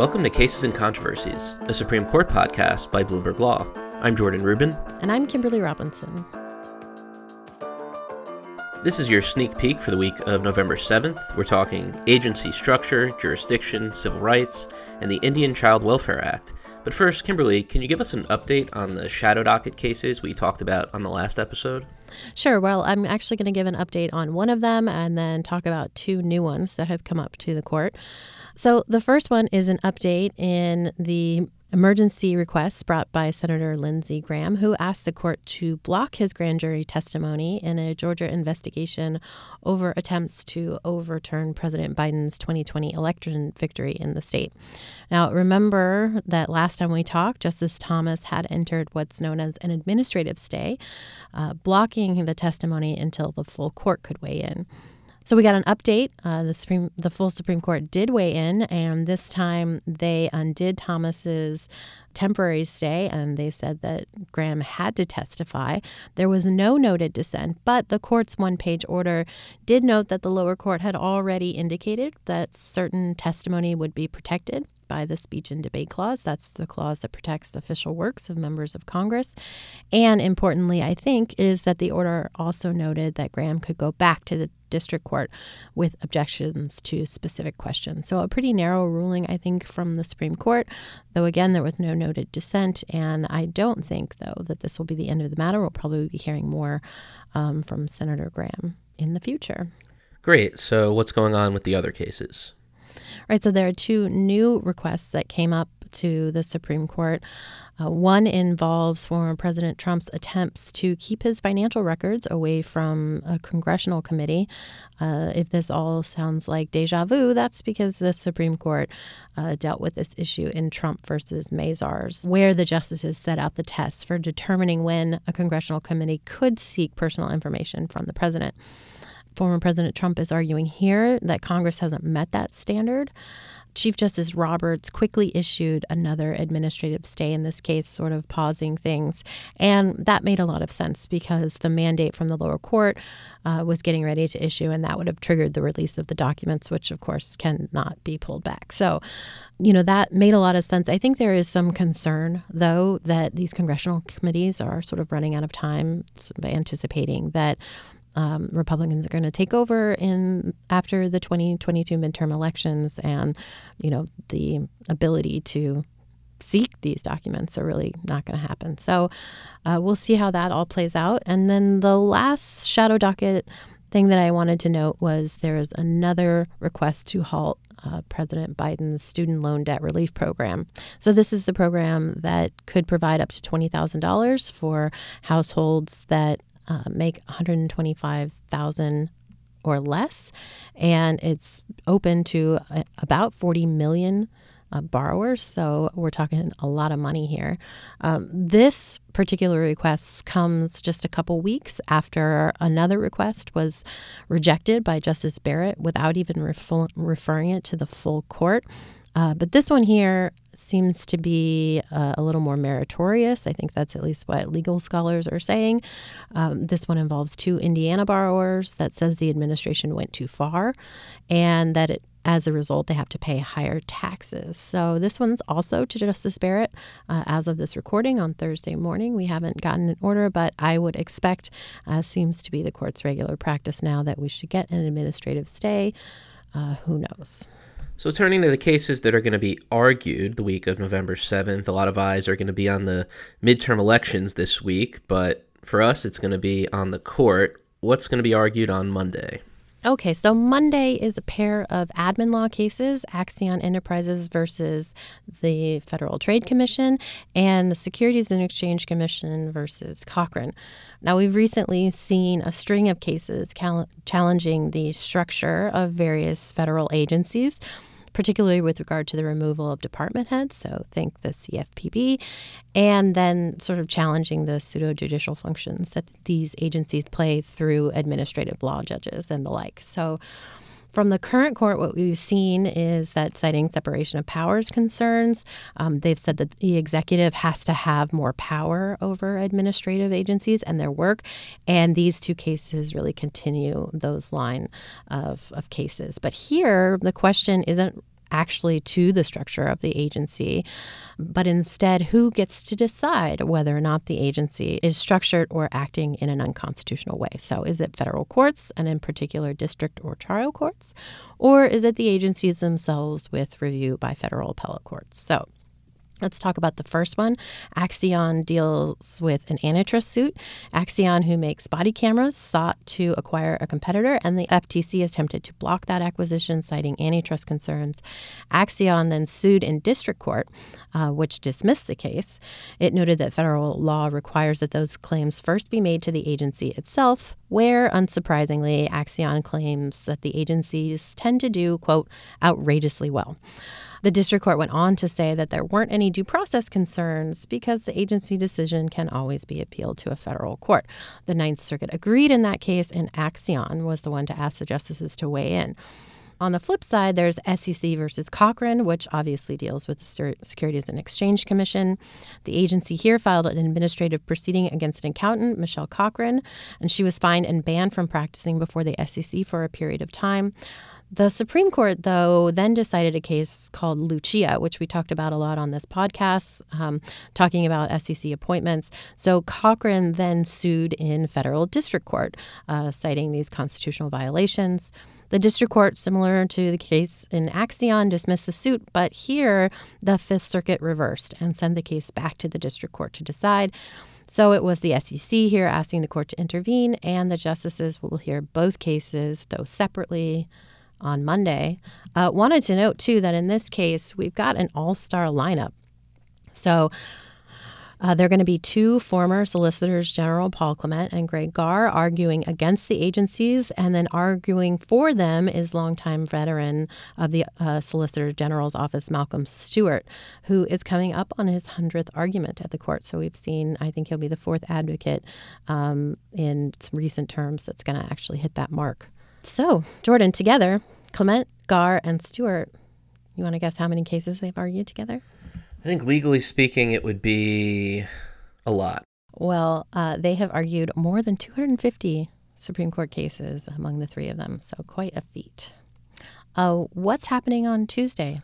Welcome to Cases and Controversies, a Supreme Court podcast by Bloomberg Law. I'm Jordan Rubin. And I'm Kimberly Robinson. This is your sneak peek for the week of November 7th. We're talking agency structure, jurisdiction, civil rights, and the Indian Child Welfare Act. But first, Kimberly, can you give us an update on the shadow docket cases we talked about on the last episode? Sure. Well, I'm actually going to give an update on one of them and then talk about two new ones that have come up to the court. So, the first one is an update in the emergency requests brought by Senator Lindsey Graham, who asked the court to block his grand jury testimony in a Georgia investigation over attempts to overturn President Biden's 2020 election victory in the state. Now, remember that last time we talked, Justice Thomas had entered what's known as an administrative stay, uh, blocking the testimony until the full court could weigh in. So we got an update. Uh, the Supreme, the full Supreme Court did weigh in, and this time they undid Thomas's temporary stay, and they said that Graham had to testify. There was no noted dissent, but the court's one-page order did note that the lower court had already indicated that certain testimony would be protected by the speech and debate clause. That's the clause that protects official works of members of Congress. And importantly, I think, is that the order also noted that Graham could go back to the district court with objections to specific questions. So, a pretty narrow ruling, I think, from the Supreme Court, though again, there was no noted dissent. And I don't think, though, that this will be the end of the matter. We'll probably be hearing more um, from Senator Graham in the future. Great. So, what's going on with the other cases? Right. So there are two new requests that came up to the Supreme Court. Uh, one involves former President Trump's attempts to keep his financial records away from a congressional committee. Uh, if this all sounds like deja vu, that's because the Supreme Court uh, dealt with this issue in Trump versus Mazars, where the justices set out the tests for determining when a congressional committee could seek personal information from the president former President Trump is arguing here that Congress hasn't met that standard. Chief Justice Roberts quickly issued another administrative stay in this case, sort of pausing things. And that made a lot of sense because the mandate from the lower court uh, was getting ready to issue, and that would have triggered the release of the documents, which, of course, cannot be pulled back. So, you know, that made a lot of sense. I think there is some concern, though, that these congressional committees are sort of running out of time, anticipating that um, Republicans are going to take over in after the 2022 midterm elections, and you know the ability to seek these documents are really not going to happen. So uh, we'll see how that all plays out. And then the last shadow docket thing that I wanted to note was there is another request to halt uh, President Biden's student loan debt relief program. So, this is the program that could provide up to $20,000 for households that uh, make 125,000 or less, and it's open to uh, about 40 million uh, borrowers. So we're talking a lot of money here. Um, this particular request comes just a couple weeks after another request was rejected by Justice Barrett without even refer- referring it to the full court. Uh, but this one here seems to be uh, a little more meritorious. I think that's at least what legal scholars are saying. Um, this one involves two Indiana borrowers that says the administration went too far and that it, as a result, they have to pay higher taxes. So this one's also to Justice Barrett uh, as of this recording on Thursday morning. We haven't gotten an order, but I would expect, uh, seems to be the court's regular practice now, that we should get an administrative stay. Uh, who knows? So, turning to the cases that are going to be argued the week of November 7th, a lot of eyes are going to be on the midterm elections this week, but for us, it's going to be on the court. What's going to be argued on Monday? Okay, so Monday is a pair of admin law cases Axon Enterprises versus the Federal Trade Commission and the Securities and Exchange Commission versus Cochran. Now, we've recently seen a string of cases cal- challenging the structure of various federal agencies particularly with regard to the removal of department heads. So think the CFPB, and then sort of challenging the pseudo judicial functions that these agencies play through administrative law judges and the like. So from the current court, what we've seen is that citing separation of powers concerns, um, they've said that the executive has to have more power over administrative agencies and their work. And these two cases really continue those line of, of cases. But here, the question isn't actually to the structure of the agency, but instead who gets to decide whether or not the agency is structured or acting in an unconstitutional way. So, is it federal courts, and in particular district or trial courts, or is it the agencies themselves with review by federal appellate courts? So, Let's talk about the first one. Axon deals with an antitrust suit. Axon, who makes body cameras, sought to acquire a competitor, and the FTC attempted to block that acquisition, citing antitrust concerns. Axon then sued in district court, uh, which dismissed the case. It noted that federal law requires that those claims first be made to the agency itself, where, unsurprisingly, Axon claims that the agencies tend to do, quote, outrageously well. The district court went on to say that there weren't any due process concerns because the agency decision can always be appealed to a federal court. The Ninth Circuit agreed in that case, and Axon was the one to ask the justices to weigh in. On the flip side, there's SEC versus Cochran, which obviously deals with the Securities and Exchange Commission. The agency here filed an administrative proceeding against an accountant, Michelle Cochran, and she was fined and banned from practicing before the SEC for a period of time. The Supreme Court, though, then decided a case called Lucia, which we talked about a lot on this podcast, um, talking about SEC appointments. So Cochran then sued in federal district court, uh, citing these constitutional violations. The district court, similar to the case in Axon, dismissed the suit, but here the Fifth Circuit reversed and sent the case back to the district court to decide. So it was the SEC here asking the court to intervene, and the justices will hear both cases, though separately, on Monday. Uh, wanted to note, too, that in this case, we've got an all star lineup. So, uh, there are going to be two former Solicitors General, Paul Clement and Greg Garre, arguing against the agencies, and then arguing for them is longtime veteran of the uh, Solicitor General's office, Malcolm Stewart, who is coming up on his 100th argument at the court. So we've seen, I think he'll be the fourth advocate um, in recent terms that's going to actually hit that mark. So, Jordan, together, Clement, Garre, and Stewart, you want to guess how many cases they've argued together? I think legally speaking, it would be a lot. Well, uh, they have argued more than 250 Supreme Court cases among the three of them, so quite a feat. Uh, what's happening on Tuesday?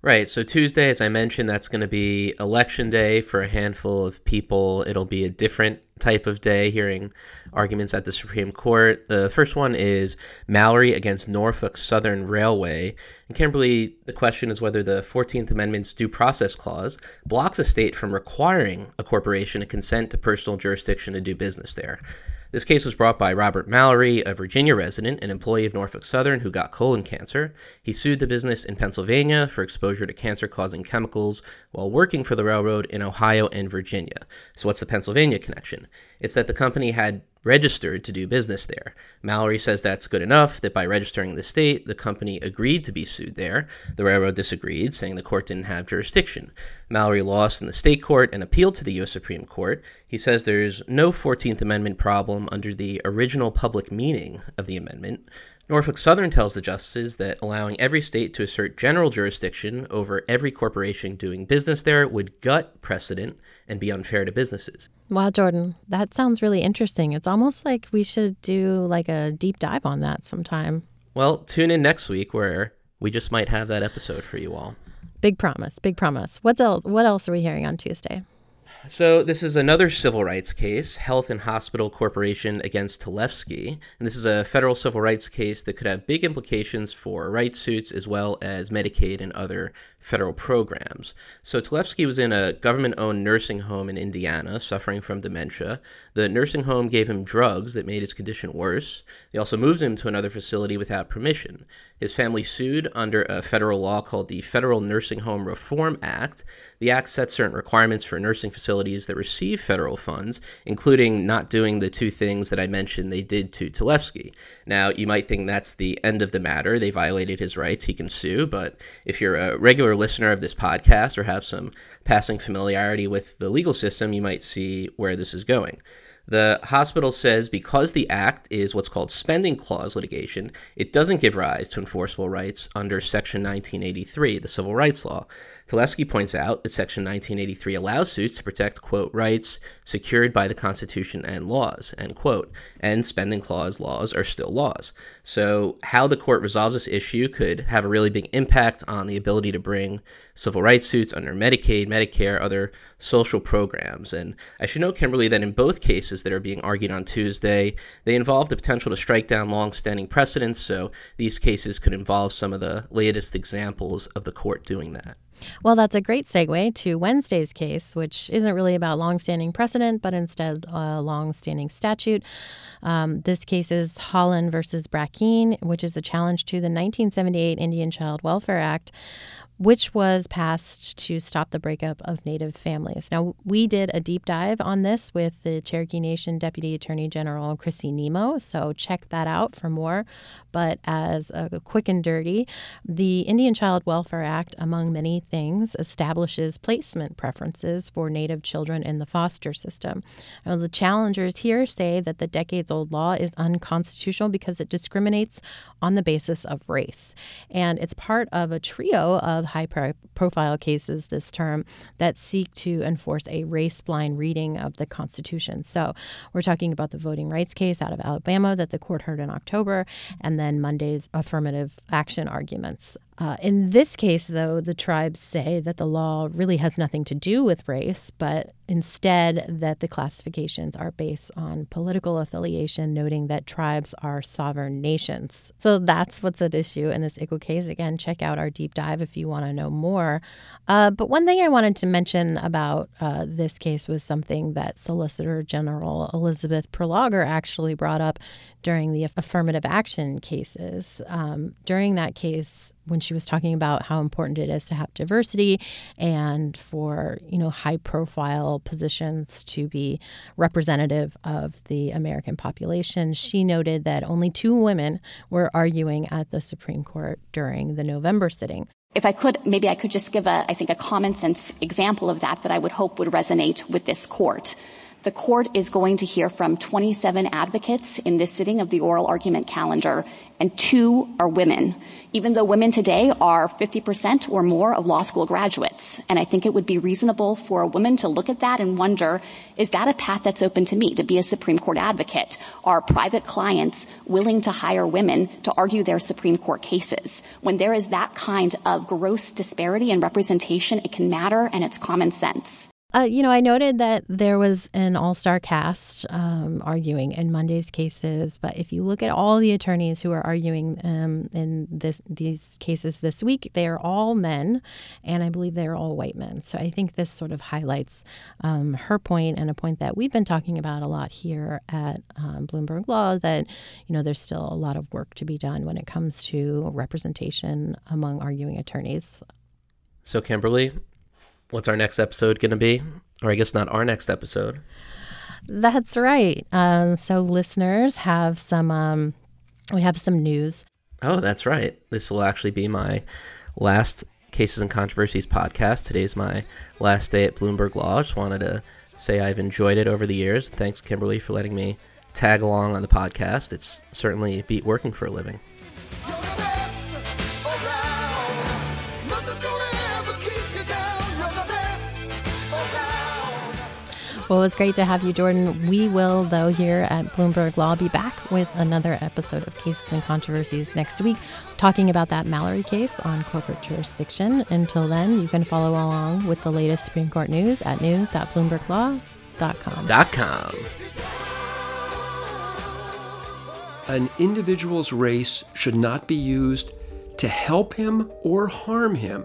Right. So Tuesday, as I mentioned, that's going to be election day for a handful of people. It'll be a different type of day hearing arguments at the Supreme Court. The first one is Mallory against Norfolk Southern Railway. And Kimberly, the question is whether the 14th Amendment's due process clause blocks a state from requiring a corporation to consent to personal jurisdiction to do business there. This case was brought by Robert Mallory, a Virginia resident, an employee of Norfolk Southern who got colon cancer. He sued the business in Pennsylvania for exposure to cancer causing chemicals while working for the railroad in Ohio and Virginia. So, what's the Pennsylvania connection? It's that the company had registered to do business there. Mallory says that's good enough, that by registering in the state, the company agreed to be sued there. The railroad disagreed, saying the court didn't have jurisdiction. Mallory lost in the state court and appealed to the U.S. Supreme Court. He says there's no 14th Amendment problem under the original public meaning of the amendment. Norfolk Southern tells the justices that allowing every state to assert general jurisdiction over every corporation doing business there would gut precedent and be unfair to businesses. Wow, Jordan, that sounds really interesting. It's almost like we should do like a deep dive on that sometime. Well, tune in next week where we just might have that episode for you all. Big promise, big promise. What else what else are we hearing on Tuesday? So this is another civil rights case, Health and Hospital Corporation against Talevski, and this is a federal civil rights case that could have big implications for rights suits as well as Medicaid and other federal programs. So Talevski was in a government-owned nursing home in Indiana, suffering from dementia. The nursing home gave him drugs that made his condition worse. They also moved him to another facility without permission. His family sued under a federal law called the Federal Nursing Home Reform Act. The act sets certain requirements for nursing facilities that receive federal funds, including not doing the two things that I mentioned they did to Talevski. Now, you might think that's the end of the matter. They violated his rights. He can sue. But if you're a regular listener of this podcast or have some passing familiarity with the legal system, you might see where this is going. The hospital says because the act is what's called spending clause litigation, it doesn't give rise to enforceable rights under Section 1983, the Civil Rights Law. Talevski points out that Section 1983 allows suits to protect, quote, rights secured by the Constitution and laws, end quote, and spending clause laws are still laws. So, how the court resolves this issue could have a really big impact on the ability to bring civil rights suits under Medicaid, Medicare, other social programs. And I should note, Kimberly, that in both cases that are being argued on Tuesday, they involve the potential to strike down long-standing precedents. So these cases could involve some of the latest examples of the court doing that. Well, that's a great segue to Wednesday's case, which isn't really about longstanding precedent, but instead a longstanding statute. Um, this case is Haaland versus Brackeen, which is a challenge to the 1978 Indian Child Welfare Act which was passed to stop the breakup of Native families. Now, we did a deep dive on this with the Cherokee Nation Deputy Attorney General Chrissi Nimmo, so check that out for more. But as a quick and dirty, the Indian Child Welfare Act, among many things, establishes placement preferences for Native children in the foster system. Now, the challengers here say that the decades old law is unconstitutional because it discriminates on the basis of race. And it's part of a trio of high pro- profile cases this term that seek to enforce a race blind reading of the Constitution. So we're talking about the voting rights case out of Alabama that the court heard in October, and then Monday's affirmative action arguments uh, in this case, though, the tribes say that the law really has nothing to do with race, but instead that the classifications are based on political affiliation, noting that tribes are sovereign nations. So that's what's at issue in this ICWA case. Again, check out our deep dive if you want to know more. Uh, but one thing I wanted to mention about uh, this case was something that Solicitor General Elizabeth Prelogar actually brought up during the affirmative action cases. Um, during that case, when she was talking about how important it is to have diversity and for you know high profile positions to be representative of the American population, she noted that only two women were arguing at the Supreme Court during the November sitting. If I could, maybe I could just give a, I think, a common sense example of that that I would hope would resonate with this court. The court is going to hear from 27 advocates in this sitting of the oral argument calendar, and two are women, even though women today are 50% or more of law school graduates. And I think it would be reasonable for a woman to look at that and wonder, is that a path that's open to me to be a Supreme Court advocate? Are private clients willing to hire women to argue their Supreme Court cases? When there is that kind of gross disparity in representation, it can matter and it's common sense. Uh, you know, I noted that there was an all star cast um, arguing in Monday's cases, but if you look at all the attorneys who are arguing um, in this, these cases this week, they are all men, and I believe they are all white men. So I think this sort of highlights um, her point and a point that we've been talking about a lot here at um, Bloomberg Law that, you know, there's still a lot of work to be done when it comes to representation among arguing attorneys. So, Kimberly, what's our next episode going to be? Or I guess not our next episode. That's right. Um, so listeners have some. Um, we have some news. Oh, that's right. This will actually be my last Cases and Controversies podcast. Today's my last day at Bloomberg Law. I just wanted to say I've enjoyed it over the years. Thanks, Kimberly, for letting me tag along on the podcast. It's certainly beat working for a living. Well, it's great to have you, Jordan. We will, though, here at Bloomberg Law, be back with another episode of Cases and Controversies next week, talking about that Mallory case on corporate jurisdiction. Until then, you can follow along with the latest Supreme Court news at news.bloomberglaw.com. Dot com. An individual's race should not be used to help him or harm him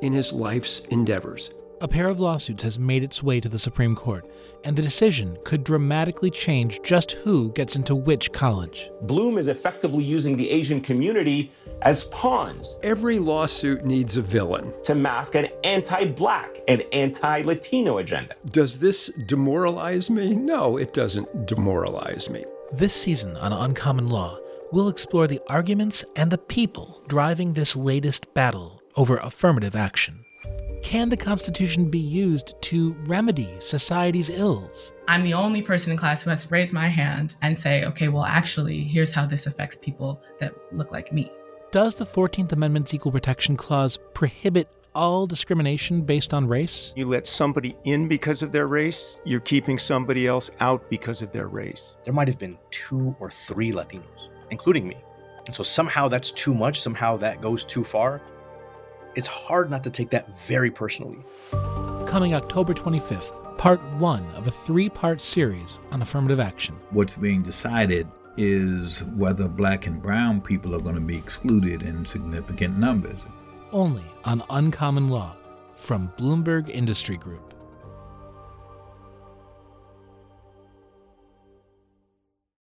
in his life's endeavors a pair of lawsuits has made its way to the Supreme Court, and the decision could dramatically change just who gets into which college. Blum is effectively using the Asian community as pawns. Every lawsuit needs a villain to mask an anti black and anti Latino agenda. Does this demoralize me? No, it doesn't demoralize me. This season on Uncommon Law, we'll explore the arguments and the people driving this latest battle over affirmative action. Can the Constitution be used to remedy society's ills? I'm the only person in class who has to raise my hand and say, okay, well, actually, here's how this affects people that look like me. Does the 14th Amendment's Equal Protection Clause prohibit all discrimination based on race? You let somebody in because of their race, you're keeping somebody else out because of their race. There might have been two or three Latinos, including me. And so somehow that's too much, somehow that goes too far. It's hard not to take that very personally. Coming October 25th, part one of a three part series on affirmative action. What's being decided is whether black and brown people are going to be excluded in significant numbers. Only on Uncommon Law from Bloomberg Industry Group.